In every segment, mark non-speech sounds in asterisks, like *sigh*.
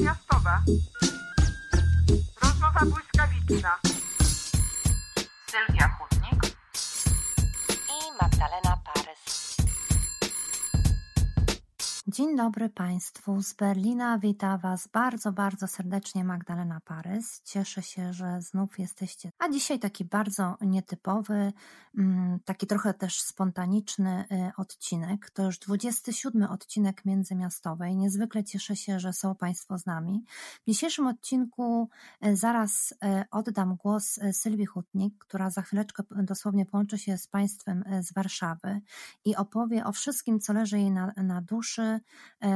natychmiastowa. Rozmowa błyskawiczna. Sylwia Chudnik i Magdalena Parys. Dzień dobry Państwu. Z Berlina wita Was bardzo, bardzo serdecznie Magdalena Parys. Cieszę się, że znów jesteście. A dzisiaj taki bardzo nietypowy, mm, taki trochę też spontaniczny y, odcinek. To już 27 odcinek Międzymiastowej. Niezwykle cieszę się, że są Państwo z nami. W dzisiejszym odcinku y, zaraz y, oddam głos Sylwii Hutnik, która za chwileczkę dosłownie połączy się z Państwem z Warszawy i opowie o wszystkim, co leży jej na, na duszy,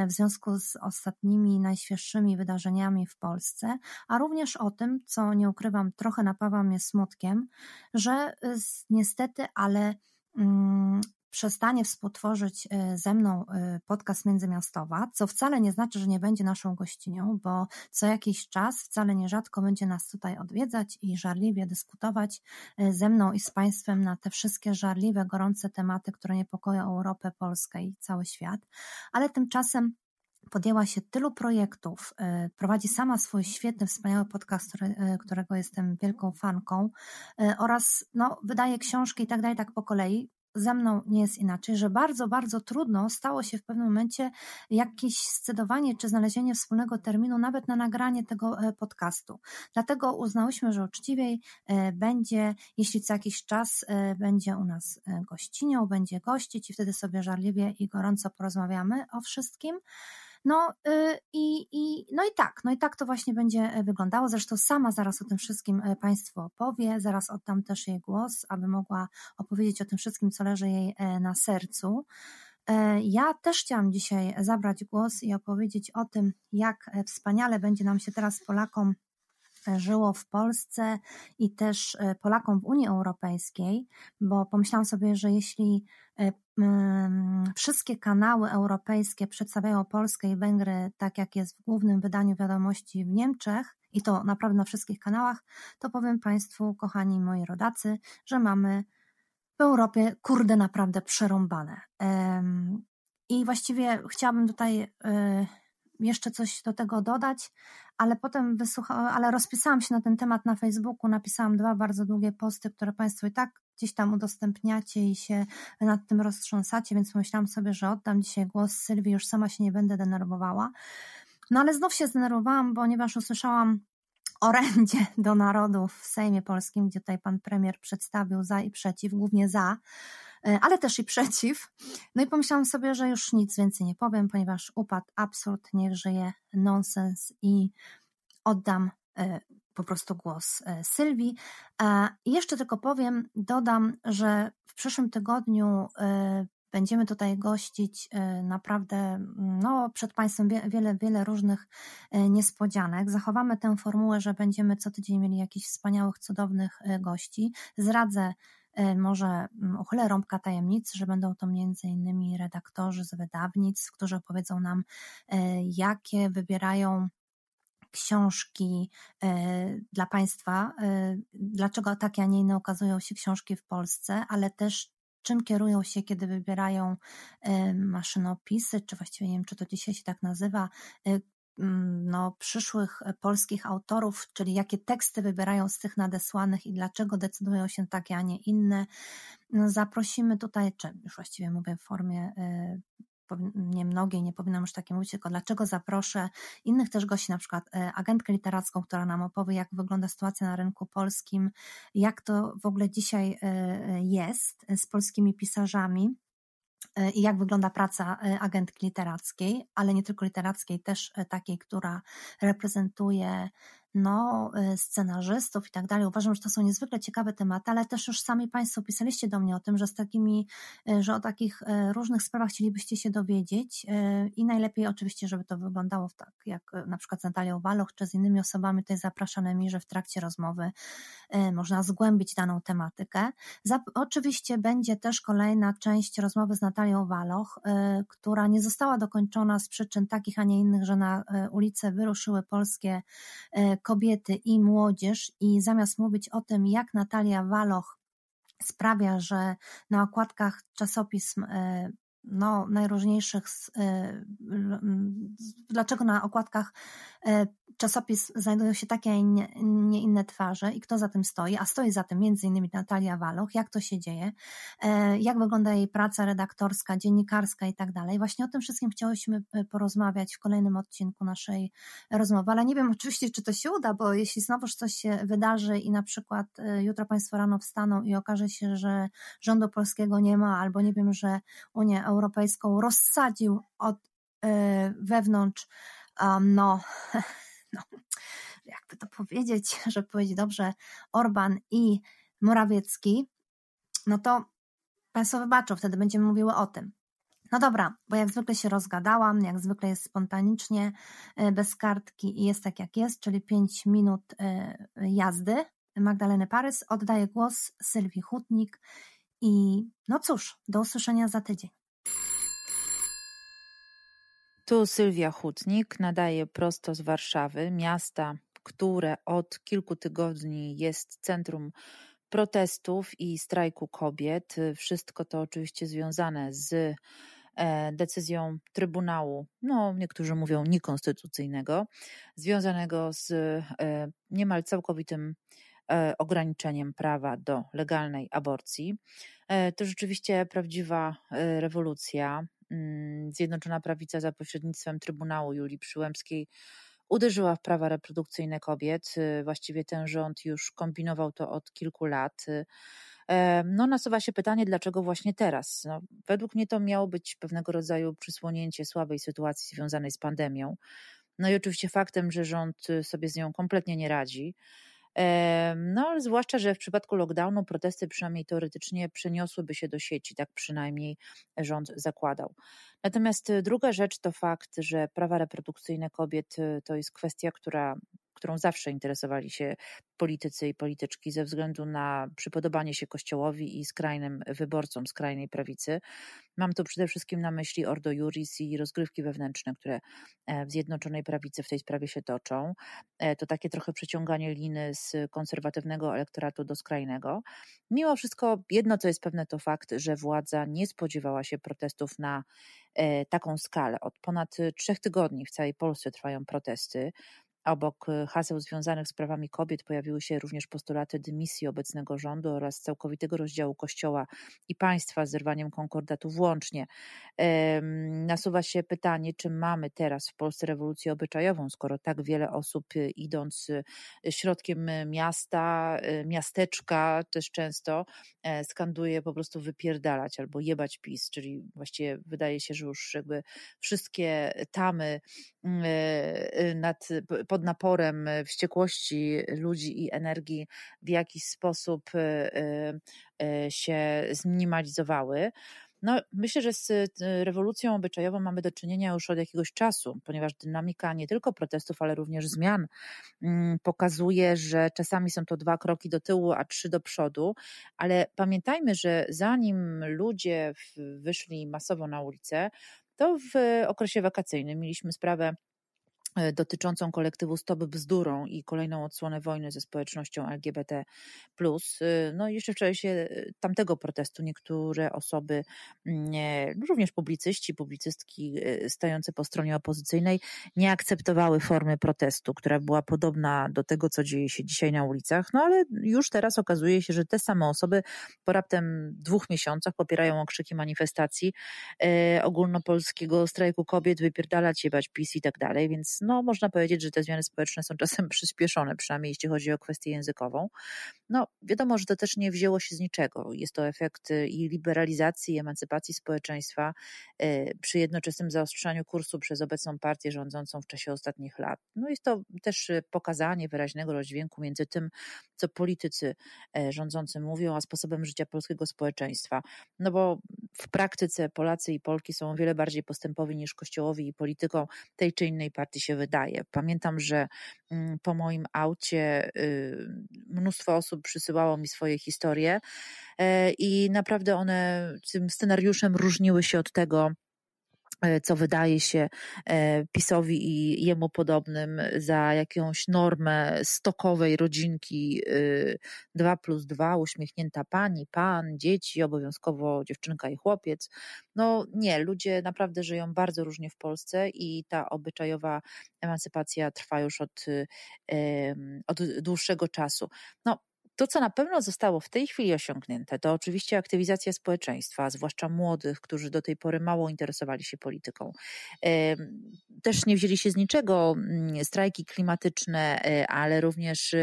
w związku z ostatnimi, najświeższymi wydarzeniami w Polsce, a również o tym, co nie ukrywam, trochę napawa mnie smutkiem, że e, niestety, ale mm, przestanie współtworzyć e, ze mną podcast Międzymiastowa, co wcale nie znaczy, że nie będzie naszą gościnią, bo co jakiś czas, wcale nierzadko będzie nas tutaj odwiedzać i żarliwie dyskutować ze mną i z Państwem na te wszystkie żarliwe, gorące tematy, które niepokoją Europę, Polskę i cały świat. Ale tymczasem podjęła się tylu projektów, prowadzi sama swój świetny, wspaniały podcast, którego jestem wielką fanką oraz no, wydaje książki i tak dalej, tak po kolei. Ze mną nie jest inaczej, że bardzo, bardzo trudno stało się w pewnym momencie jakieś scedowanie czy znalezienie wspólnego terminu, nawet na nagranie tego podcastu. Dlatego uznałyśmy, że uczciwiej będzie, jeśli co jakiś czas będzie u nas gościnią, będzie gościć i wtedy sobie żarliwie i gorąco porozmawiamy o wszystkim. No y, i, i, no i tak, no i tak to właśnie będzie e, wyglądało. Zresztą sama zaraz o tym wszystkim e, Państwu opowie, zaraz oddam też jej głos, aby mogła opowiedzieć o tym wszystkim, co leży jej e, na sercu. Ja też chciałam dzisiaj zabrać głos i opowiedzieć o tym, jak wspaniale będzie nam się teraz Polakom żyło w Polsce i też Polakom w Unii Europejskiej, bo pomyślałam sobie, że jeśli wszystkie kanały europejskie przedstawiają Polskę i Węgry tak, jak jest w głównym wydaniu wiadomości w Niemczech, i to naprawdę na wszystkich kanałach, to powiem Państwu, kochani moi rodacy, że mamy w Europie, kurde, naprawdę przerąbane. I właściwie chciałabym tutaj e, jeszcze coś do tego dodać, ale potem wysłuchałam, ale rozpisałam się na ten temat na Facebooku, napisałam dwa bardzo długie posty, które Państwo i tak gdzieś tam udostępniacie i się nad tym roztrząsacie, więc myślałam sobie, że oddam dzisiaj głos Sylwii, już sama się nie będę denerwowała. No ale znów się zdenerwowałam, ponieważ usłyszałam orędzie do narodów w Sejmie Polskim, gdzie tutaj pan premier przedstawił za i przeciw, głównie za, ale też i przeciw. No i pomyślałam sobie, że już nic więcej nie powiem, ponieważ upadł absurd, niech żyje nonsens i oddam e, po prostu głos e, Sylwii. Jeszcze tylko powiem, dodam, że w przyszłym tygodniu Będziemy tutaj gościć e, naprawdę no, przed Państwem wiele, wiele różnych e, niespodzianek. Zachowamy tę formułę, że będziemy co tydzień mieli jakichś wspaniałych, cudownych e, gości. Zradzę może uchylę rąbka tajemnicy, że będą to między innymi redaktorzy z wydawnictw, którzy opowiedzą nam, jakie wybierają książki dla Państwa, dlaczego takie, a nie inne ukazują się książki w Polsce, ale też czym kierują się, kiedy wybierają maszynopisy, czy właściwie nie wiem, czy to dzisiaj się tak nazywa, mm, no, przyszłych polskich autorów, czyli jakie teksty wybierają z tych nadesłanych i dlaczego decydują się takie, a nie inne. No, zaprosimy tutaj, czy już właściwie mówię w formie y, nie mnogie, nie powinnam już takie mówić, tylko dlaczego zaproszę innych też gości, na przykład e, agentkę literacką, która nam opowie, jak wygląda sytuacja na rynku polskim, jak to w ogóle dzisiaj e, jest z polskimi pisarzami e, i jak wygląda praca agentki literackiej, ale nie tylko literackiej, też takiej, która reprezentuje no, y, scenarzystów i tak dalej. Uważam, że to są niezwykle ciekawe tematy, ale też już sami Państwo pisaliście do mnie o tym, że z takimi, y, że o takich y, różnych sprawach chcielibyście się dowiedzieć i najlepiej oczywiście, żeby to wyglądało tak, jak na przykład z Natalią Waloch czy z innymi osobami tutaj zapraszanymi, że w trakcie rozmowy można zgłębić daną tematykę. Oczywiście będzie też kolejna część rozmowy z Natalią Waloch, która nie została dokończona z przyczyn takich, a nie innych, że na ulicę wyruszyły polskie kobiety i młodzież i zamiast mówić o tym, jak Natalia Waloch sprawia, że na okładkach czasopism e, no, najróżniejszych, dlaczego na okładkach czasopis znajdują się takie, a nie, nie, inne twarze i kto za tym stoi, a stoi za tym między innymi Natalia Waloch, jak to się dzieje, e, jak wygląda jej praca redaktorska, dziennikarska i tak dalej. Właśnie o tym wszystkim chciałyśmy porozmawiać w kolejnym odcinku naszej rozmowy, ale nie wiem oczywiście, czy to się uda, bo jeśli znowuż coś się wydarzy i na przykład jutro Państwo rano wstaną i okaże się, że rządu polskiego nie ma, albo nie wiem, że Unię Europejską rozsadził od wewnątrz um, no *laughs* no, jakby to powiedzieć, *laughs* żeby powiedzieć dobrze, Orban i Morawiecki, no to Państwo wybaczą, wtedy będziemy mówiły o tym. No dobra, bo jak zwykle się rozgadałam, jak zwykle jest spontanicznie, e, bez kartki i jest tak jak jest, czyli 5 minut e, jazdy Magdaleny Parys. Oddaję głos Sylwii Hutnik i no cóż, do usłyszenia za tydzień. Tu Sylwia Hutnik nadaje prosto z Warszawy, miasta, które od kilku tygodni jest centrum protestów i strajku kobiet. Wszystko to oczywiście związane z e, decyzją Trybunału, no niektórzy mówią niekonstytucyjnego, związanego z e, niemal całkowitym e, ograniczeniem prawa do legalnej aborcji. To rzeczywiście prawdziwa rewolucja. Mm, Zjednoczona Prawica za pośrednictwem Trybunału Julii Przyłębskiej uderzyła w prawa reprodukcyjne kobiet. Y, właściwie ten rząd już kombinował to od kilku lat. Y, no, nasuwa się pytanie, dlaczego właśnie teraz? No, według mnie to miało być pewnego rodzaju przysłonięcie słabej sytuacji związanej z pandemią. No i oczywiście faktem, że rząd y, sobie z nią kompletnie nie radzi. No, zwłaszcza, że w przypadku lockdownu protesty przynajmniej teoretycznie przeniosłyby się do sieci, tak przynajmniej rząd zakładał. Natomiast y, druga rzecz to fakt, że prawa reprodukcyjne kobiet y, to jest kwestia, która którą zawsze interesowali się politycy i polityczki ze względu na przypodobanie się Kościołowi i skrajnym wyborcom skrajnej prawicy. Mam tu przede wszystkim na myśli Ordo Juris i rozgrywki wewnętrzne, które e, w Zjednoczonej Prawicy w tej sprawie się toczą. E, to takie trochę przeciąganie liny z konserwatywnego elektoratu do skrajnego. Mimo wszystko, jedno co jest pewne, to fakt, że władza nie spodziewała się protestów na e, taką skalę. Od ponad trzech tygodni w całej Polsce trwają protesty. Obok y, haseł związanych z prawami kobiet pojawiły się również postulaty dymisji obecnego rządu oraz całkowitego rozdziału Kościoła i państwa z zerwaniem konkordatu włącznie. Nasuwa się pytanie, czy mamy teraz w Polsce rewolucję obyczajową, skoro tak wiele osób y, idąc y, środkiem miasta, miasteczka też często e, skanduje po prostu wypierdalać albo jebać PiS, czyli właściwie wydaje się, że już jakby wszystkie tamy nad pod naporem e, wściekłości ludzi i energii w jakiś sposób się zminimalizowały. No, myślę, że z rewolucją obyczajową mamy do czynienia już od jakiegoś czasu, ponieważ dynamika nie tylko protestów, ale również zmian mm, pokazuje, że czasami są to dwa kroki do tyłu, a trzy do przodu. Ale pamiętajmy, że zanim ludzie wyszli masowo na ulicę, to w okresie wakacyjnym mieliśmy sprawę dotyczącą kolektywu Stop Bzdurą i kolejną odsłonę wojny ze społecznością LGBT. E, no jeszcze w czasie e, tamtego protestu niektóre osoby, mm, również publicyści, publicystki stojące po stronie opozycyjnej, nie akceptowały formy protestu, która była podobna do tego, co dzieje się dzisiaj na ulicach. No ale już teraz okazuje się, że te same osoby po raptem dwóch miesiącach popierają okrzyki manifestacji ogólnopolskiego strajku kobiet, wypierdalać, jebać PiS i tak dalej, więc no można powiedzieć, że te zmiany społeczne są czasem *laughs* przyspieszone, przynajmniej jeśli chodzi o kwestię językową. No wiadomo, że to też nie wzięło się z niczego. Jest to efekt y, i liberalizacji, i emancypacji społeczeństwa y, przy jednoczesnym zaostrzaniu kursu przez obecną partię rządzącą w czasie ostatnich lat. No jest to też y, pokazanie wyraźnego rozdźwięku między tym, co politycy rządzący mówią, a sposobem życia polskiego społeczeństwa. No bo w praktyce Polacy i Polki są o wiele bardziej postępowi niż kościołowi i polityką tej czy innej partii się wydaje. Pamiętam, że mm, po moim aucie y, mnóstwo osób przysyłało mi swoje historie e, i naprawdę one tym scenariuszem różniły się od tego, co wydaje się e, PiSowi i jemu podobnym za jakąś normę stokowej rodzinki 2 y, plus 2, uśmiechnięta pani, pan, dzieci, obowiązkowo dziewczynka i chłopiec. No nie, ludzie naprawdę żyją bardzo różnie w Polsce i ta obyczajowa emancypacja trwa już od, od dłuższego czasu. No, to, co na pewno zostało w tej chwili osiągnięte, to oczywiście aktywizacja społeczeństwa, zwłaszcza młodych, którzy do tej pory mało interesowali się polityką. Też nie wzięli się z niczego mm, strajki klimatyczne, e, ale również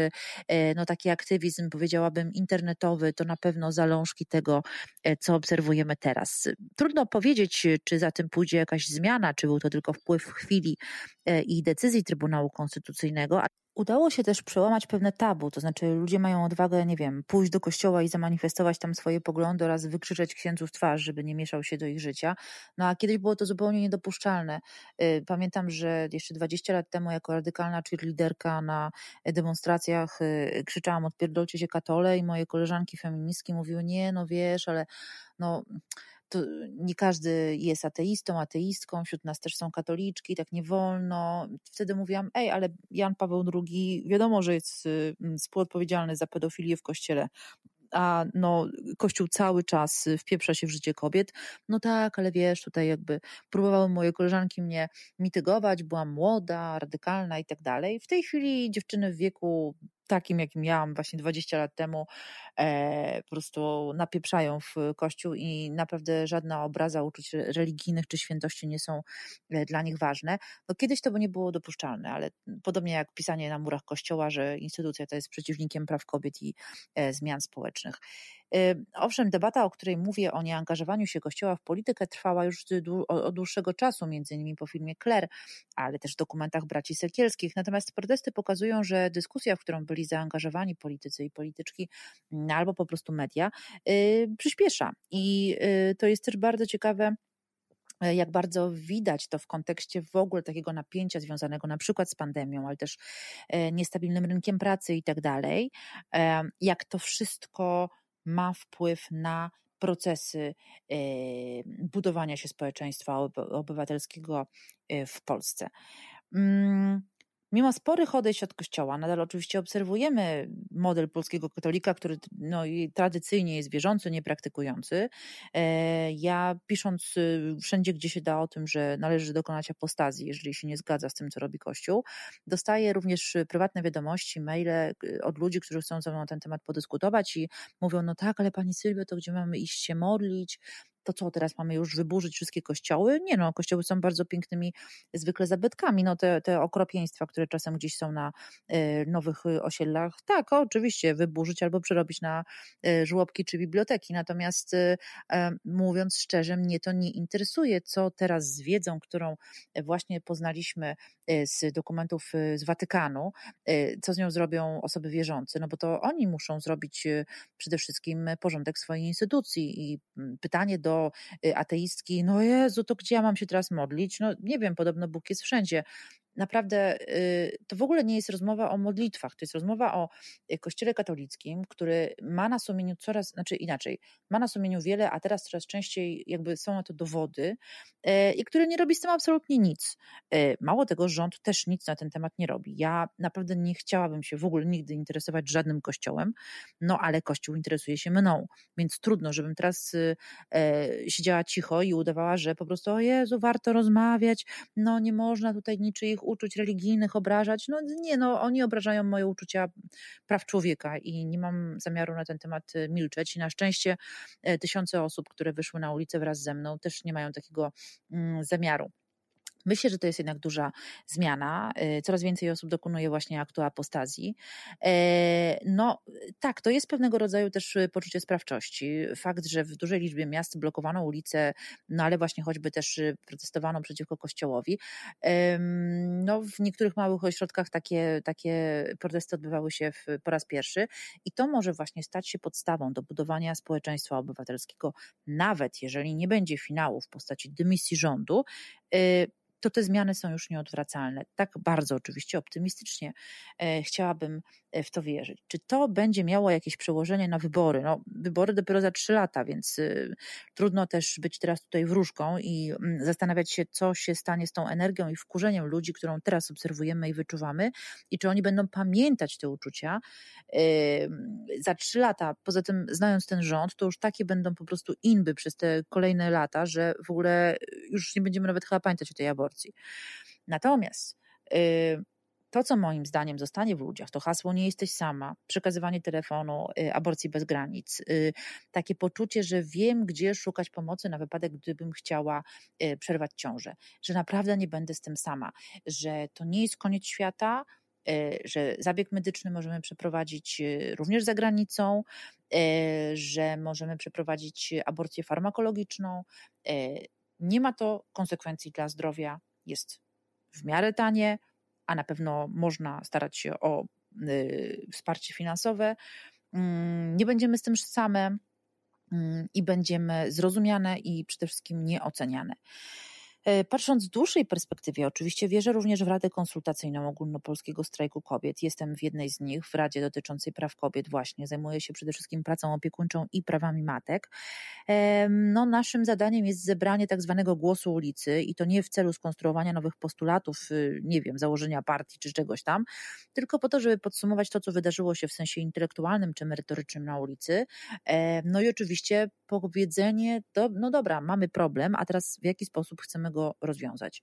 e, no, taki aktywizm, powiedziałabym, internetowy, to na pewno zalążki tego, e, co obserwujemy teraz. Trudno powiedzieć, czy za tym pójdzie jakaś zmiana, czy był to tylko wpływ chwili i decyzji Trybunału Konstytucyjnego. Udało się też przełamać pewne tabu, to znaczy ludzie mają odwagę, nie wiem, pójść do kościoła i zamanifestować tam swoje poglądy oraz wykrzyczeć księdzu w twarz, żeby nie mieszał się do ich życia. No a kiedyś było to zupełnie niedopuszczalne. Y, pamiętam, że jeszcze 20 lat temu jako radykalna cheerleaderka na demonstracjach y, krzyczałam odpierdolcie się katole i moje koleżanki feministki mówiły nie, no wiesz, ale no to nie każdy jest ateistą, ateistką, wśród nas też są katoliczki, tak nie wolno. Wtedy mówiłam, ej, ale Jan Paweł II wiadomo, że jest y, współodpowiedzialny za pedofilię w kościele, a no, Kościół cały czas wpieprza się w życie kobiet. No tak, ale wiesz, tutaj jakby próbowały moje koleżanki mnie mitygować, byłam młoda, radykalna i tak dalej. W tej chwili dziewczyny w wieku takim, jakim miałam właśnie 20 lat temu, e, po prostu napieprzają w kościół i naprawdę żadna obraza uczuć religijnych czy świętości nie są e, dla nich ważne. No kiedyś to by nie było dopuszczalne, ale podobnie jak pisanie na murach kościoła, że instytucja ta jest przeciwnikiem praw kobiet i e, zmian społecznych. Owszem, debata, o której mówię, o nieangażowaniu się Kościoła w politykę trwała już od dłuższego czasu, między innymi po filmie Claire, ale też w dokumentach braci Sekielskich. Natomiast protesty pokazują, że dyskusja, w którą byli zaangażowani politycy i polityczki, mm, albo po prostu media, yy, przyspiesza. I yy, to jest też bardzo ciekawe, e, jak bardzo widać to w kontekście w ogóle takiego napięcia związanego na przykład z pandemią, ale też e, niestabilnym rynkiem pracy i tak dalej, jak to wszystko ma wpływ na procesy budowania się społeczeństwa obywatelskiego w Polsce. Mimo sporych odejść od kościoła, nadal oczywiście obserwujemy model polskiego katolika, który no, tradycyjnie jest wierzący, niepraktykujący. E, ja pisząc y, wszędzie, gdzie się da o tym, że należy dokonać apostazji, jeżeli się nie zgadza z tym, co robi Kościół, dostaję również prywatne wiadomości, maile y, od ludzi, którzy chcą ze mną na ten temat podyskutować i mówią, no tak, ale pani Sylwio, to gdzie mamy iść się modlić? To co teraz mamy już wyburzyć wszystkie kościoły? Nie no, kościoły są bardzo pięknymi zwykle zabytkami, no te, te okropieństwa, które czasem gdzieś są na y, nowych osiedlach, tak, oczywiście wyburzyć albo przerobić na y, żłobki czy biblioteki, natomiast y, mówiąc szczerze, mnie to nie interesuje, co teraz z wiedzą, którą właśnie poznaliśmy z dokumentów z Watykanu, co z nią zrobią osoby wierzące, no bo to oni muszą zrobić przede wszystkim porządek swojej instytucji i pytanie do do y, ateistki, no Jezu, to gdzie ja mam się teraz modlić? No nie wiem, podobno Bóg jest wszędzie naprawdę y, to w ogóle nie jest rozmowa o modlitwach, to jest rozmowa o y, Kościele katolickim, który ma na sumieniu coraz, znaczy inaczej, ma na sumieniu wiele, a teraz coraz częściej jakby są na to dowody y, i który nie robi z tym absolutnie nic. Mało tego, rząd też nic na ten temat nie robi. Ja naprawdę nie chciałabym się w ogóle nigdy interesować żadnym kościołem, no ale kościół interesuje się mną, więc trudno, żebym teraz siedziała cicho i udawała, że po prostu o Jezu, warto rozmawiać, no nie można tutaj niczyich uczuć religijnych obrażać. No nie, no oni obrażają moje uczucia praw człowieka i nie mam zamiaru na ten temat e, milczeć. I na szczęście e, tysiące osób, które wyszły na ulicę wraz ze mną, też nie mają takiego mm, zamiaru. Myślę, że to jest jednak duża zmiana. E, coraz więcej osób dokonuje właśnie aktu apostazji. E, no tak, to jest pewnego rodzaju też poczucie sprawczości. Fakt, że w dużej liczbie miast blokowano ulice, no ale właśnie choćby też protestowano przeciwko kościołowi. No w niektórych małych ośrodkach takie, takie protesty odbywały się w, po raz pierwszy i to może właśnie stać się podstawą do budowania społeczeństwa obywatelskiego, nawet jeżeli nie będzie finału w postaci dymisji rządu, to te zmiany są już nieodwracalne. Tak bardzo oczywiście optymistycznie e, chciałabym e, w to wierzyć. Czy to będzie miało jakieś przełożenie na wybory? No, wybory dopiero za trzy lata, więc y, trudno też być teraz tutaj wróżką i mm, zastanawiać się, co się stanie z tą energią i wkurzeniem ludzi, którą teraz obserwujemy i wyczuwamy i czy oni będą pamiętać te uczucia za trzy lata. Poza tym, znając ten rząd, to już takie będą po prostu inby przez te kolejne lata, że w ogóle już nie będziemy nawet chyba pamiętać o tej aborcji aborcji. Natomiast y, to, co moim zdaniem zostanie w ludziach, to hasło nie jesteś sama, przekazywanie telefonu, y, aborcji bez granic, y, takie poczucie, że wiem, gdzie szukać pomocy na wypadek, gdybym chciała przerwać ciążę, że naprawdę nie będę z tym sama, że to nie jest koniec świata, że zabieg medyczny możemy przeprowadzić również za granicą, że możemy przeprowadzić aborcję farmakologiczną. Nie ma to konsekwencji dla zdrowia, jest w miarę tanie, a na pewno można starać się o y, wsparcie finansowe. Mm, nie będziemy z tym same mm, i będziemy zrozumiane i przede wszystkim nieoceniane. E, patrząc w dłuższej perspektywie, oczywiście wierzę również w Radę Konsultacyjną Ogólnopolskiego Strajku Kobiet. Jestem w jednej z nich, w Radzie dotyczącej praw kobiet właśnie. Zajmuję się przede wszystkim pracą opiekuńczą i prawami matek. No, naszym zadaniem jest zebranie tak zwanego głosu ulicy i to nie w celu skonstruowania nowych postulatów, y, nie wiem, założenia partii czy czegoś tam, tylko po to, żeby podsumować to, co wydarzyło się w sensie intelektualnym czy merytorycznym na ulicy. No i oczywiście powiedzenie, no dobra, mamy problem, a teraz w jaki sposób chcemy go rozwiązać.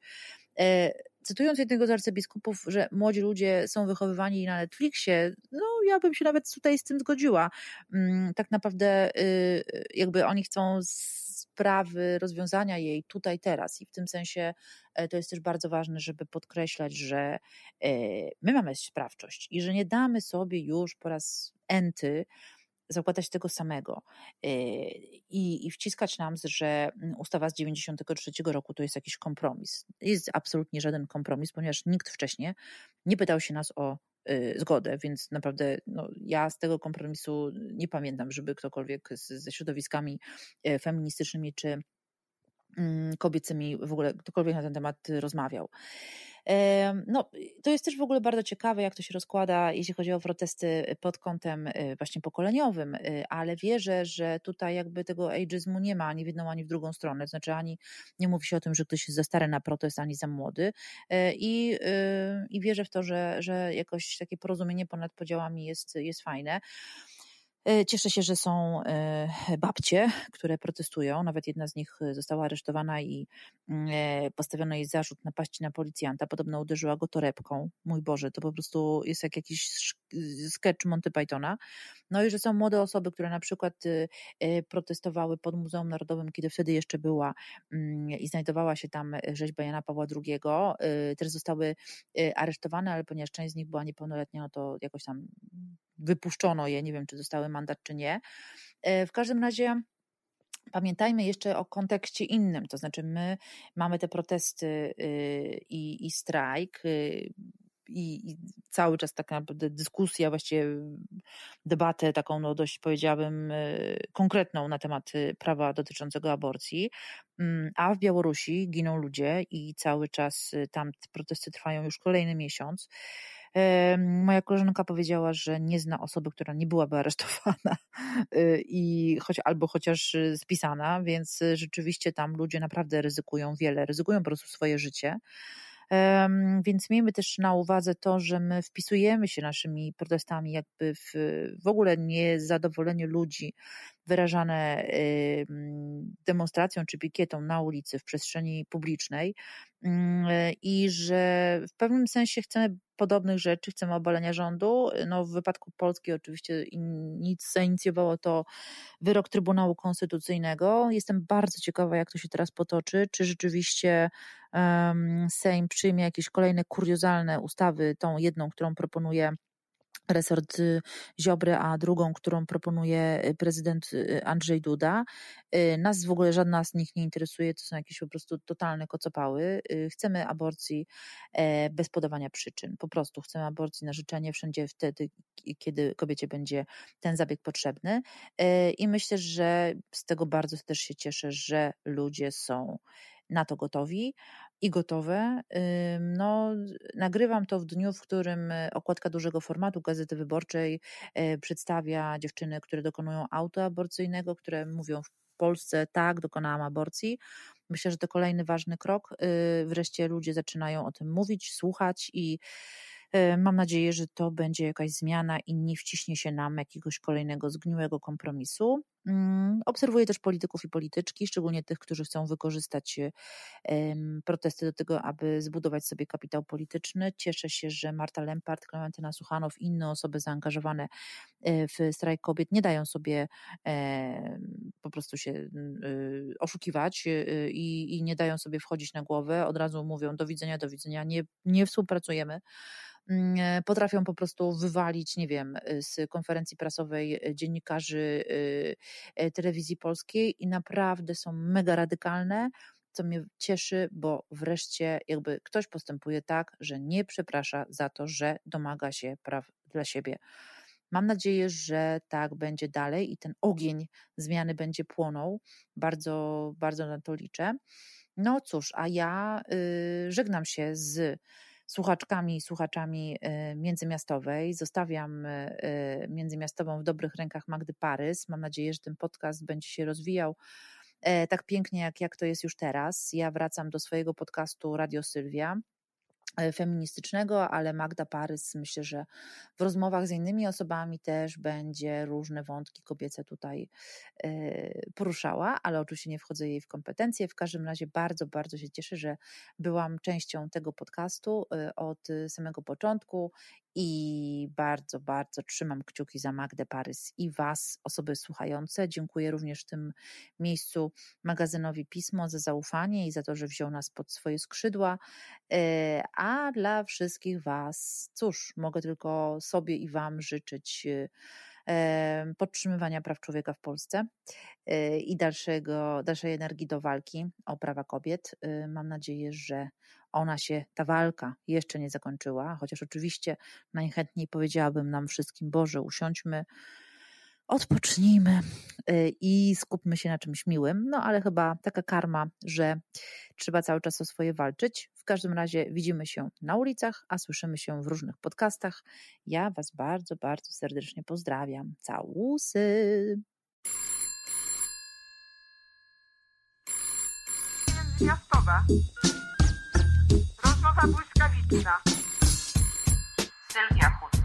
E, cytując jednego z arcybiskupów, że młodzi ludzie są wychowywani na Netflixie, no ja bym się nawet tutaj z tym zgodziła. Mm, tak naprawdę y, jakby oni chcą sprawy, rozwiązania jej tutaj, teraz i w tym sensie e, to jest też bardzo ważne, żeby podkreślać, że e, my mamy sprawczość i że nie damy sobie już po raz enty zakładać tego samego y, i, i wciskać nam, że mm, ustawa z 93 roku to jest jakiś kompromis. Jest absolutnie żaden kompromis, ponieważ nikt wcześniej nie pytał się nas o y, zgodę, więc naprawdę no, ja z tego kompromisu nie pamiętam, żeby ktokolwiek z, ze środowiskami y, feministycznymi czy kobiecymi w ogóle ktokolwiek na ten temat rozmawiał. No, to jest też w ogóle bardzo ciekawe, jak to się rozkłada, jeśli chodzi o protesty pod kątem y, właśnie pokoleniowym, y, ale wierzę, że tutaj jakby tego ageizmu nie ma ani w jedną, ani w drugą stronę. Znaczy, ani nie mówi się o tym, że ktoś jest za stary na protest, ani za młody. Y, I, i wierzę w to, że, że jakoś takie porozumienie ponad podziałami jest, jest fajne. E, cieszę się, że są e, babcie, które protestują. Nawet jedna z nich e, została aresztowana i mm, postawiono jej zarzut napaści na policjanta. Podobno uderzyła go torebką. Mój Boże, to po prostu jest jak jakiś sketch Monty Pythona. No i że są młode osoby, które na przykład protestowały pod Muzeum Narodowym, kiedy wtedy jeszcze była mm, i znajdowała się tam rzeźba Jana Pawła II. Też zostały aresztowane, ale ponieważ część z nich była niepełnoletnia, no to jakoś tam wypuszczono je, nie wiem czy dostały mandat czy nie. W każdym razie Pamiętajmy jeszcze o kontekście innym, to znaczy my mamy te protesty y, i, i strajk. I, I, cały czas taka naprawdę dyskusja, właściwie debatę taką, no dość powiedziałabym, y, konkretną na temat prawa dotyczącego aborcji. Mm, a w Białorusi giną ludzie i cały czas tam protesty trwają już kolejny miesiąc. Moja koleżanka powiedziała, że nie zna osoby, która nie byłaby aresztowana *laughs* i choć, albo chociaż spisana, więc rzeczywiście tam ludzie naprawdę ryzykują wiele, ryzykują po prostu swoje życie. Więc miejmy też na uwadze to, że my wpisujemy się naszymi protestami jakby w, w ogóle niezadowolenie ludzi wyrażane demonstracją czy pikietą na ulicy, w przestrzeni publicznej mm, i że w pewnym sensie chcemy podobnych rzeczy, chcemy obalenia rządu. No, w wypadku Polski oczywiście nic zainicjowało to wyrok Trybunału Konstytucyjnego. Jestem bardzo ciekawa, jak to się teraz potoczy, czy rzeczywiście Sejm przyjmie jakieś kolejne kuriozalne ustawy, tą jedną, którą proponuje resort y, Ziobry, a drugą, którą proponuje y, prezydent y, Andrzej Duda. Nas w ogóle żadna z nich nie interesuje, to są jakieś po prostu totalne kocopały. Chcemy aborcji e, bez podawania przyczyn. Po prostu chcemy aborcji na życzenie wszędzie wtedy, kiedy kobiecie będzie ten zabieg potrzebny. E, I myślę, że z tego bardzo też się cieszę, że ludzie są na to gotowi i gotowe. No, nagrywam to w dniu, w którym okładka dużego formatu Gazety Wyborczej przedstawia dziewczyny, które dokonują autoaborcyjnego, które mówią w Polsce tak, dokonałam aborcji. Myślę, że to kolejny ważny krok. Wreszcie ludzie zaczynają o tym mówić, słuchać i E, mam nadzieję, że to będzie jakaś zmiana i nie wciśnie się nam jakiegoś kolejnego zgniłego kompromisu. Mm, obserwuję też polityków i polityczki, szczególnie tych, którzy chcą wykorzystać protesty do tego, aby zbudować sobie kapitał polityczny. Cieszę się, że Marta Lempart, Klementyna Suchanow i inne osoby zaangażowane e, w strajk kobiet nie dają sobie po prostu się y, oszukiwać y, i, nie dają sobie wchodzić na głowę. Od razu mówią do widzenia, do widzenia, nie, nie współpracujemy. Mm, e, potrafią po prostu wywalić, nie wiem, z konferencji prasowej dziennikarzy y, e, telewizji polskiej i naprawdę są mega radykalne, co mnie cieszy, bo wreszcie jakby ktoś postępuje tak, że nie przeprasza za to, że domaga się praw dla siebie. Mam nadzieję, że tak będzie dalej i ten ogień zmiany będzie płonął. Bardzo, bardzo na to liczę. No cóż, a ja y, żegnam się z słuchaczkami i słuchaczami e, międzymiastowej. Zostawiam e, e, międzymiastową w dobrych rękach Magdy Parys. Mam nadzieję, że ten podcast będzie się rozwijał tak pięknie, jak, jak to jest już teraz. Ja wracam do swojego podcastu Radio Sylwia feministycznego, ale Magda Parys myślę, że w rozmowach z innymi osobami też będzie różne wątki kobiece tutaj poruszała, ale oczywiście nie wchodzę jej w kompetencje. W każdym razie bardzo, bardzo się cieszę, że byłam częścią tego podcastu od samego początku i bardzo, bardzo trzymam kciuki za Magdę Parys i Was, osoby słuchające. Dziękuję również w tym miejscu magazynowi Pismo za zaufanie i za to, że wziął nas pod swoje skrzydła. E, a dla wszystkich Was, cóż, mogę tylko sobie i Wam życzyć e, podtrzymywania praw człowieka w Polsce e, i dalszego, dalszej energii do walki o prawa kobiet. Mam nadzieję, że ona się, ta walka jeszcze nie zakończyła, chociaż oczywiście najchętniej powiedziałabym nam wszystkim, Boże, usiądźmy, odpocznijmy y, i skupmy się na czymś miłym. No ale chyba taka karma, że trzeba cały czas o swoje walczyć każdym razie widzimy się na ulicach, a słyszymy się w różnych podcastach. Ja Was bardzo, bardzo serdecznie pozdrawiam. Całusy! Miastowa. Rozmowa błyskawiczna. Sylwia Hut.